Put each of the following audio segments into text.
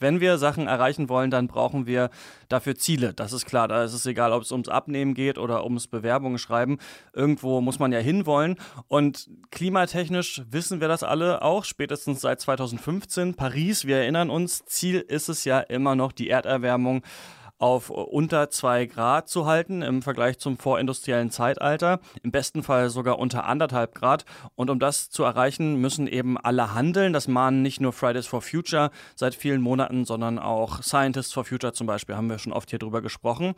Wenn wir Sachen erreichen wollen, dann brauchen wir dafür Ziele. Das ist klar. Da ist es egal, ob es ums Abnehmen geht oder ums Bewerbungen schreiben. Irgendwo muss man ja hinwollen. Und klimatechnisch wissen wir das alle auch, spätestens seit 2015. Paris, wir erinnern uns, Ziel ist es ja immer noch die Erderwärmung auf unter zwei Grad zu halten im Vergleich zum vorindustriellen Zeitalter, im besten Fall sogar unter anderthalb Grad. Und um das zu erreichen, müssen eben alle handeln. Das mahnen nicht nur Fridays for Future seit vielen Monaten, sondern auch Scientists for Future zum Beispiel, haben wir schon oft hier drüber gesprochen.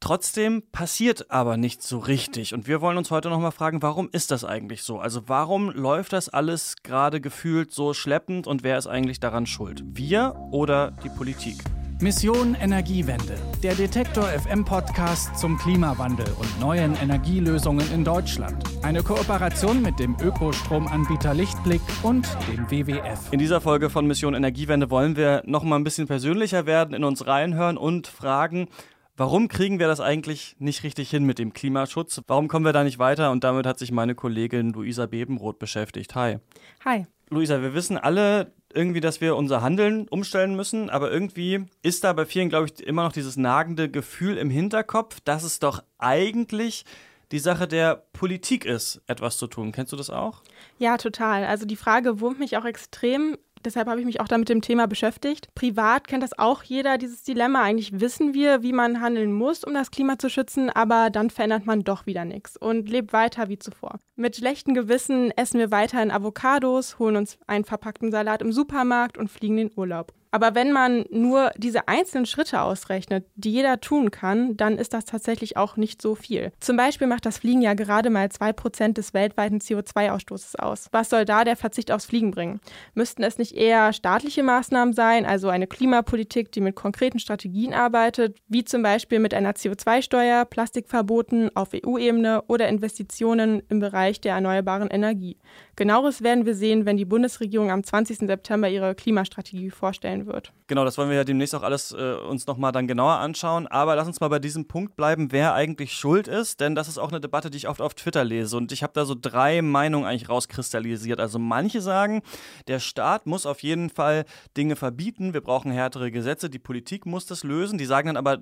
Trotzdem passiert aber nicht so richtig. Und wir wollen uns heute nochmal fragen, warum ist das eigentlich so? Also warum läuft das alles gerade gefühlt so schleppend und wer ist eigentlich daran schuld? Wir oder die Politik? Mission Energiewende, der Detektor FM Podcast zum Klimawandel und neuen Energielösungen in Deutschland. Eine Kooperation mit dem Ökostromanbieter Lichtblick und dem WWF. In dieser Folge von Mission Energiewende wollen wir noch mal ein bisschen persönlicher werden, in uns reinhören und fragen, Warum kriegen wir das eigentlich nicht richtig hin mit dem Klimaschutz? Warum kommen wir da nicht weiter? Und damit hat sich meine Kollegin Luisa Bebenroth beschäftigt. Hi. Hi. Luisa, wir wissen alle irgendwie, dass wir unser Handeln umstellen müssen, aber irgendwie ist da bei vielen, glaube ich, immer noch dieses nagende Gefühl im Hinterkopf, dass es doch eigentlich die Sache der Politik ist, etwas zu tun. Kennst du das auch? Ja, total. Also die Frage wurmt mich auch extrem. Deshalb habe ich mich auch da mit dem Thema beschäftigt. Privat kennt das auch jeder, dieses Dilemma. Eigentlich wissen wir, wie man handeln muss, um das Klima zu schützen, aber dann verändert man doch wieder nichts und lebt weiter wie zuvor. Mit schlechtem Gewissen essen wir weiterhin Avocados, holen uns einen verpackten Salat im Supermarkt und fliegen in den Urlaub. Aber wenn man nur diese einzelnen Schritte ausrechnet, die jeder tun kann, dann ist das tatsächlich auch nicht so viel. Zum Beispiel macht das Fliegen ja gerade mal 2% des weltweiten CO2-Ausstoßes aus. Was soll da der Verzicht aufs Fliegen bringen? Müssten es nicht eher staatliche Maßnahmen sein, also eine Klimapolitik, die mit konkreten Strategien arbeitet, wie zum Beispiel mit einer CO2-Steuer, Plastikverboten auf EU-Ebene oder Investitionen im Bereich der erneuerbaren Energie? Genaueres werden wir sehen, wenn die Bundesregierung am 20. September ihre Klimastrategie vorstellen wird. Genau, das wollen wir ja demnächst auch alles äh, uns nochmal dann genauer anschauen. Aber lass uns mal bei diesem Punkt bleiben, wer eigentlich schuld ist, denn das ist auch eine Debatte, die ich oft auf Twitter lese. Und ich habe da so drei Meinungen eigentlich rauskristallisiert. Also manche sagen, der Staat muss auf jeden Fall Dinge verbieten, wir brauchen härtere Gesetze, die Politik muss das lösen. Die sagen dann aber,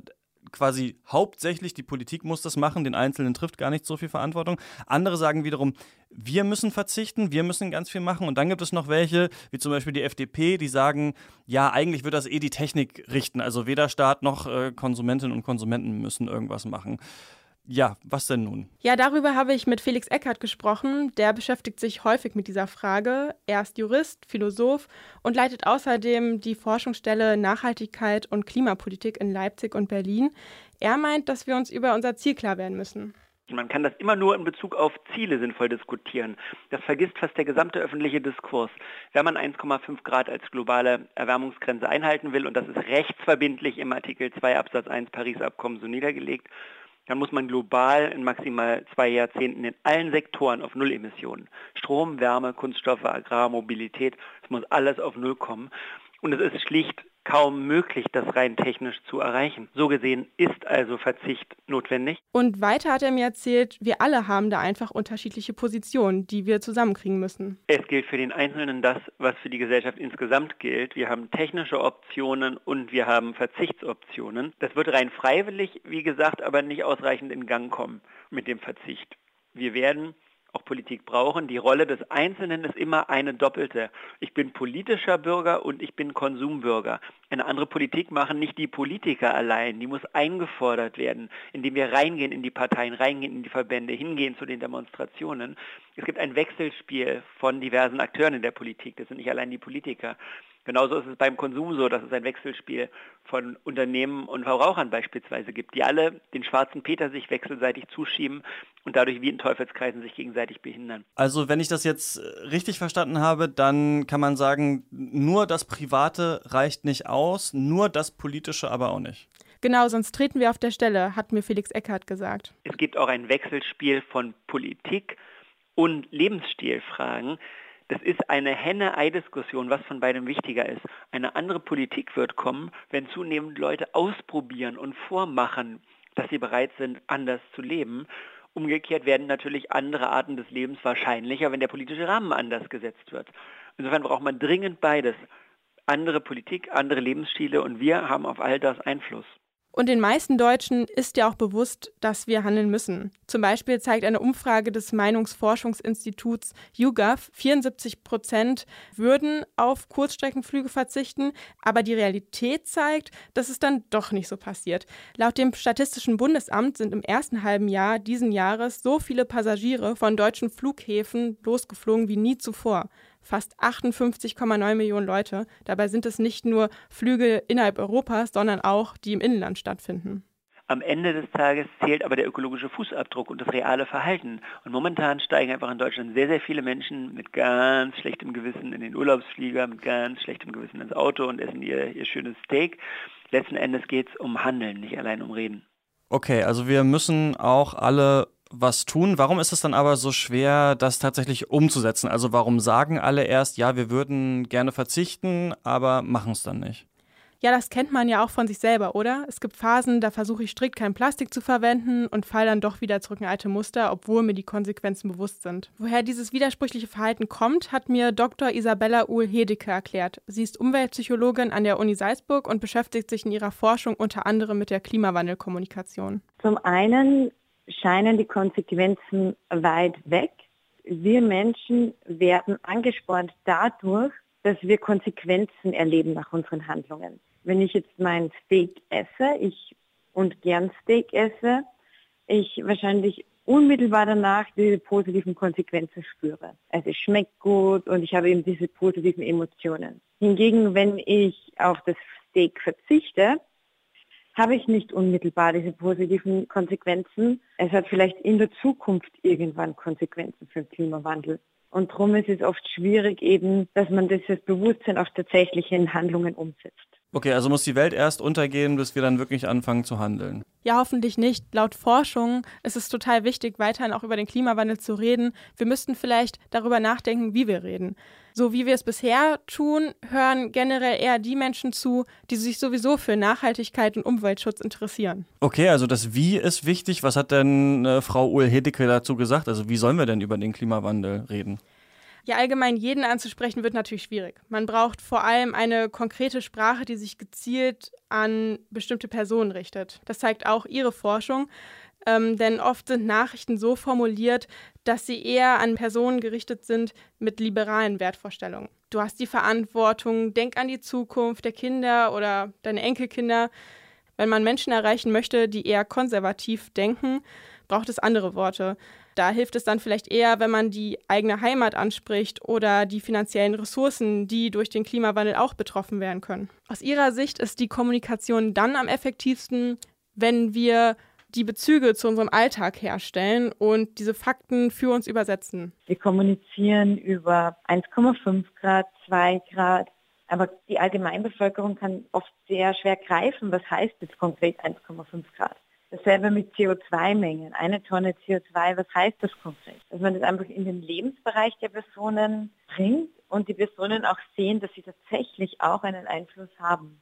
quasi hauptsächlich die Politik muss das machen, den Einzelnen trifft gar nicht so viel Verantwortung. Andere sagen wiederum, wir müssen verzichten, wir müssen ganz viel machen. Und dann gibt es noch welche, wie zum Beispiel die FDP, die sagen, ja, eigentlich wird das eh die Technik richten. Also weder Staat noch äh, Konsumentinnen und Konsumenten müssen irgendwas machen. Ja, was denn nun? Ja, darüber habe ich mit Felix Eckert gesprochen. Der beschäftigt sich häufig mit dieser Frage. Er ist Jurist, Philosoph und leitet außerdem die Forschungsstelle Nachhaltigkeit und Klimapolitik in Leipzig und Berlin. Er meint, dass wir uns über unser Ziel klar werden müssen. Man kann das immer nur in Bezug auf Ziele sinnvoll diskutieren. Das vergisst fast der gesamte öffentliche Diskurs. Wenn man 1,5 Grad als globale Erwärmungsgrenze einhalten will, und das ist rechtsverbindlich im Artikel 2 Absatz 1 Paris-Abkommen so niedergelegt, dann muss man global in maximal zwei Jahrzehnten in allen Sektoren auf Nullemissionen. Strom, Wärme, Kunststoffe, Agrar, Mobilität, es muss alles auf Null kommen. Und es ist schlicht kaum möglich, das rein technisch zu erreichen. So gesehen ist also Verzicht notwendig. Und weiter hat er mir erzählt, wir alle haben da einfach unterschiedliche Positionen, die wir zusammenkriegen müssen. Es gilt für den Einzelnen das, was für die Gesellschaft insgesamt gilt. Wir haben technische Optionen und wir haben Verzichtsoptionen. Das wird rein freiwillig, wie gesagt, aber nicht ausreichend in Gang kommen mit dem Verzicht. Wir werden auch Politik brauchen. Die Rolle des Einzelnen ist immer eine doppelte. Ich bin politischer Bürger und ich bin Konsumbürger. Eine andere Politik machen nicht die Politiker allein. Die muss eingefordert werden, indem wir reingehen in die Parteien, reingehen in die Verbände, hingehen zu den Demonstrationen. Es gibt ein Wechselspiel von diversen Akteuren in der Politik. Das sind nicht allein die Politiker. Genauso ist es beim Konsum so, dass es ein Wechselspiel von Unternehmen und Verbrauchern beispielsweise gibt, die alle den schwarzen Peter sich wechselseitig zuschieben und dadurch wie in Teufelskreisen sich gegenseitig behindern. Also wenn ich das jetzt richtig verstanden habe, dann kann man sagen, nur das Private reicht nicht aus, nur das Politische aber auch nicht. Genau, sonst treten wir auf der Stelle, hat mir Felix Eckhardt gesagt. Es gibt auch ein Wechselspiel von Politik und Lebensstilfragen. Das ist eine Henne-Ei-Diskussion, was von beidem wichtiger ist. Eine andere Politik wird kommen, wenn zunehmend Leute ausprobieren und vormachen, dass sie bereit sind, anders zu leben. Umgekehrt werden natürlich andere Arten des Lebens wahrscheinlicher, wenn der politische Rahmen anders gesetzt wird. Insofern braucht man dringend beides. andere Politik, andere Lebensstile und wir haben auf all das Einfluss. Und den meisten Deutschen ist ja auch bewusst, dass wir handeln müssen. Zum Beispiel zeigt eine Umfrage des Meinungsforschungsinstituts YouGov, 74 Prozent würden auf Kurzstreckenflüge verzichten, aber die Realität zeigt, dass es dann doch nicht so passiert. Laut dem Statistischen Bundesamt sind im ersten halben Jahr diesen Jahres so viele Passagiere von deutschen Flughäfen losgeflogen wie nie zuvor fast 58,9 Millionen Leute. Dabei sind es nicht nur Flüge innerhalb Europas, sondern auch die im Inland stattfinden. Am Ende des Tages zählt aber der ökologische Fußabdruck und das reale Verhalten. Und momentan steigen einfach in Deutschland sehr, sehr viele Menschen mit ganz schlechtem Gewissen in den Urlaubsflieger, mit ganz schlechtem Gewissen ins Auto und essen ihr, ihr schönes Steak. Letzten Endes geht es um Handeln, nicht allein um Reden. Okay, also wir müssen auch alle was tun. Warum ist es dann aber so schwer, das tatsächlich umzusetzen? Also warum sagen alle erst, ja, wir würden gerne verzichten, aber machen es dann nicht? Ja, das kennt man ja auch von sich selber, oder? Es gibt Phasen, da versuche ich strikt kein Plastik zu verwenden und falle dann doch wieder zurück in alte Muster, obwohl mir die Konsequenzen bewusst sind. Woher dieses widersprüchliche Verhalten kommt, hat mir Dr. Isabella Uhl-Hedeke erklärt. Sie ist Umweltpsychologin an der Uni Salzburg und beschäftigt sich in ihrer Forschung unter anderem mit der Klimawandelkommunikation. Zum einen scheinen die Konsequenzen weit weg. Wir Menschen werden angespornt dadurch, dass wir Konsequenzen erleben nach unseren Handlungen. Wenn ich jetzt mein Steak esse, ich und gern Steak esse, ich wahrscheinlich unmittelbar danach diese positiven Konsequenzen spüre. Also es schmeckt gut und ich habe eben diese positiven Emotionen. Hingegen, wenn ich auf das Steak verzichte, habe ich nicht unmittelbar diese positiven Konsequenzen. Es hat vielleicht in der Zukunft irgendwann Konsequenzen für den Klimawandel. Und darum ist es oft schwierig eben, dass man dieses Bewusstsein auch tatsächlich in Handlungen umsetzt. Okay, also muss die Welt erst untergehen, bis wir dann wirklich anfangen zu handeln. Ja, hoffentlich nicht. Laut Forschung ist es total wichtig, weiterhin auch über den Klimawandel zu reden. Wir müssten vielleicht darüber nachdenken, wie wir reden. So wie wir es bisher tun, hören generell eher die Menschen zu, die sich sowieso für Nachhaltigkeit und Umweltschutz interessieren. Okay, also das Wie ist wichtig. Was hat denn äh, Frau Uhl-Hedecke dazu gesagt? Also wie sollen wir denn über den Klimawandel reden? Ja, allgemein jeden anzusprechen wird natürlich schwierig. Man braucht vor allem eine konkrete Sprache, die sich gezielt an bestimmte Personen richtet. Das zeigt auch ihre Forschung. Ähm, denn oft sind Nachrichten so formuliert, dass sie eher an Personen gerichtet sind mit liberalen Wertvorstellungen. Du hast die Verantwortung, denk an die Zukunft der Kinder oder deine Enkelkinder. Wenn man Menschen erreichen möchte, die eher konservativ denken, braucht es andere Worte. Da hilft es dann vielleicht eher, wenn man die eigene Heimat anspricht oder die finanziellen Ressourcen, die durch den Klimawandel auch betroffen werden können. Aus Ihrer Sicht ist die Kommunikation dann am effektivsten, wenn wir die Bezüge zu unserem Alltag herstellen und diese Fakten für uns übersetzen. Wir kommunizieren über 1,5 Grad, 2 Grad, aber die Allgemeinbevölkerung kann oft sehr schwer greifen, was heißt jetzt konkret 1,5 Grad. Dasselbe mit CO2-Mengen. Eine Tonne CO2, was heißt das konkret? Dass man das einfach in den Lebensbereich der Personen bringt und die Personen auch sehen, dass sie tatsächlich auch einen Einfluss haben.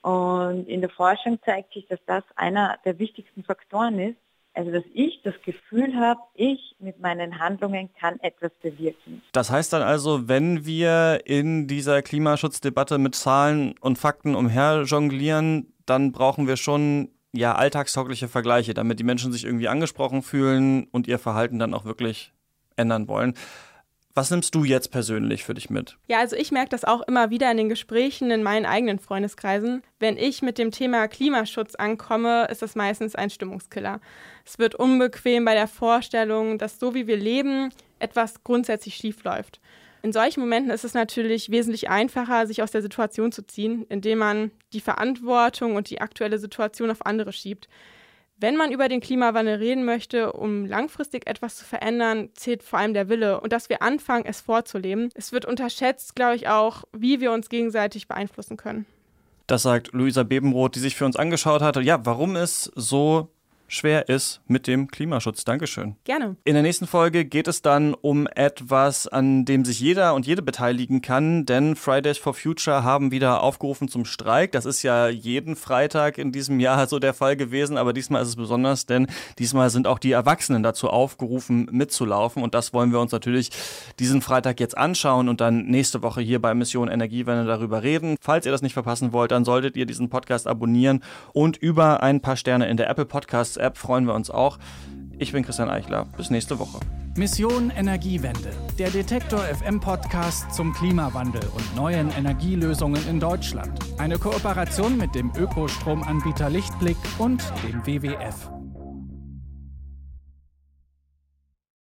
Und in der Forschung zeigt sich, dass das einer der wichtigsten Faktoren ist. Also dass ich das Gefühl habe, ich mit meinen Handlungen kann etwas bewirken. Das heißt dann also, wenn wir in dieser Klimaschutzdebatte mit Zahlen und Fakten umherjonglieren, dann brauchen wir schon ja alltagstaugliche Vergleiche, damit die Menschen sich irgendwie angesprochen fühlen und ihr Verhalten dann auch wirklich ändern wollen. Was nimmst du jetzt persönlich für dich mit? Ja, also ich merke das auch immer wieder in den Gesprächen in meinen eigenen Freundeskreisen. Wenn ich mit dem Thema Klimaschutz ankomme, ist das meistens ein Stimmungskiller. Es wird unbequem bei der Vorstellung, dass so wie wir leben, etwas grundsätzlich schief läuft. In solchen Momenten ist es natürlich wesentlich einfacher, sich aus der Situation zu ziehen, indem man die Verantwortung und die aktuelle Situation auf andere schiebt. Wenn man über den Klimawandel reden möchte, um langfristig etwas zu verändern, zählt vor allem der Wille und dass wir anfangen, es vorzuleben. Es wird unterschätzt, glaube ich, auch, wie wir uns gegenseitig beeinflussen können. Das sagt Luisa Bebenroth, die sich für uns angeschaut hatte. Ja, warum es so schwer ist mit dem Klimaschutz. Dankeschön. Gerne. In der nächsten Folge geht es dann um etwas, an dem sich jeder und jede beteiligen kann, denn Fridays for Future haben wieder aufgerufen zum Streik. Das ist ja jeden Freitag in diesem Jahr so der Fall gewesen, aber diesmal ist es besonders, denn diesmal sind auch die Erwachsenen dazu aufgerufen, mitzulaufen und das wollen wir uns natürlich diesen Freitag jetzt anschauen und dann nächste Woche hier bei Mission Energiewende darüber reden. Falls ihr das nicht verpassen wollt, dann solltet ihr diesen Podcast abonnieren und über ein paar Sterne in der Apple Podcasts App freuen wir uns auch. Ich bin Christian Eichler. Bis nächste Woche. Mission Energiewende. Der Detektor FM Podcast zum Klimawandel und neuen Energielösungen in Deutschland. Eine Kooperation mit dem Ökostromanbieter Lichtblick und dem WWF.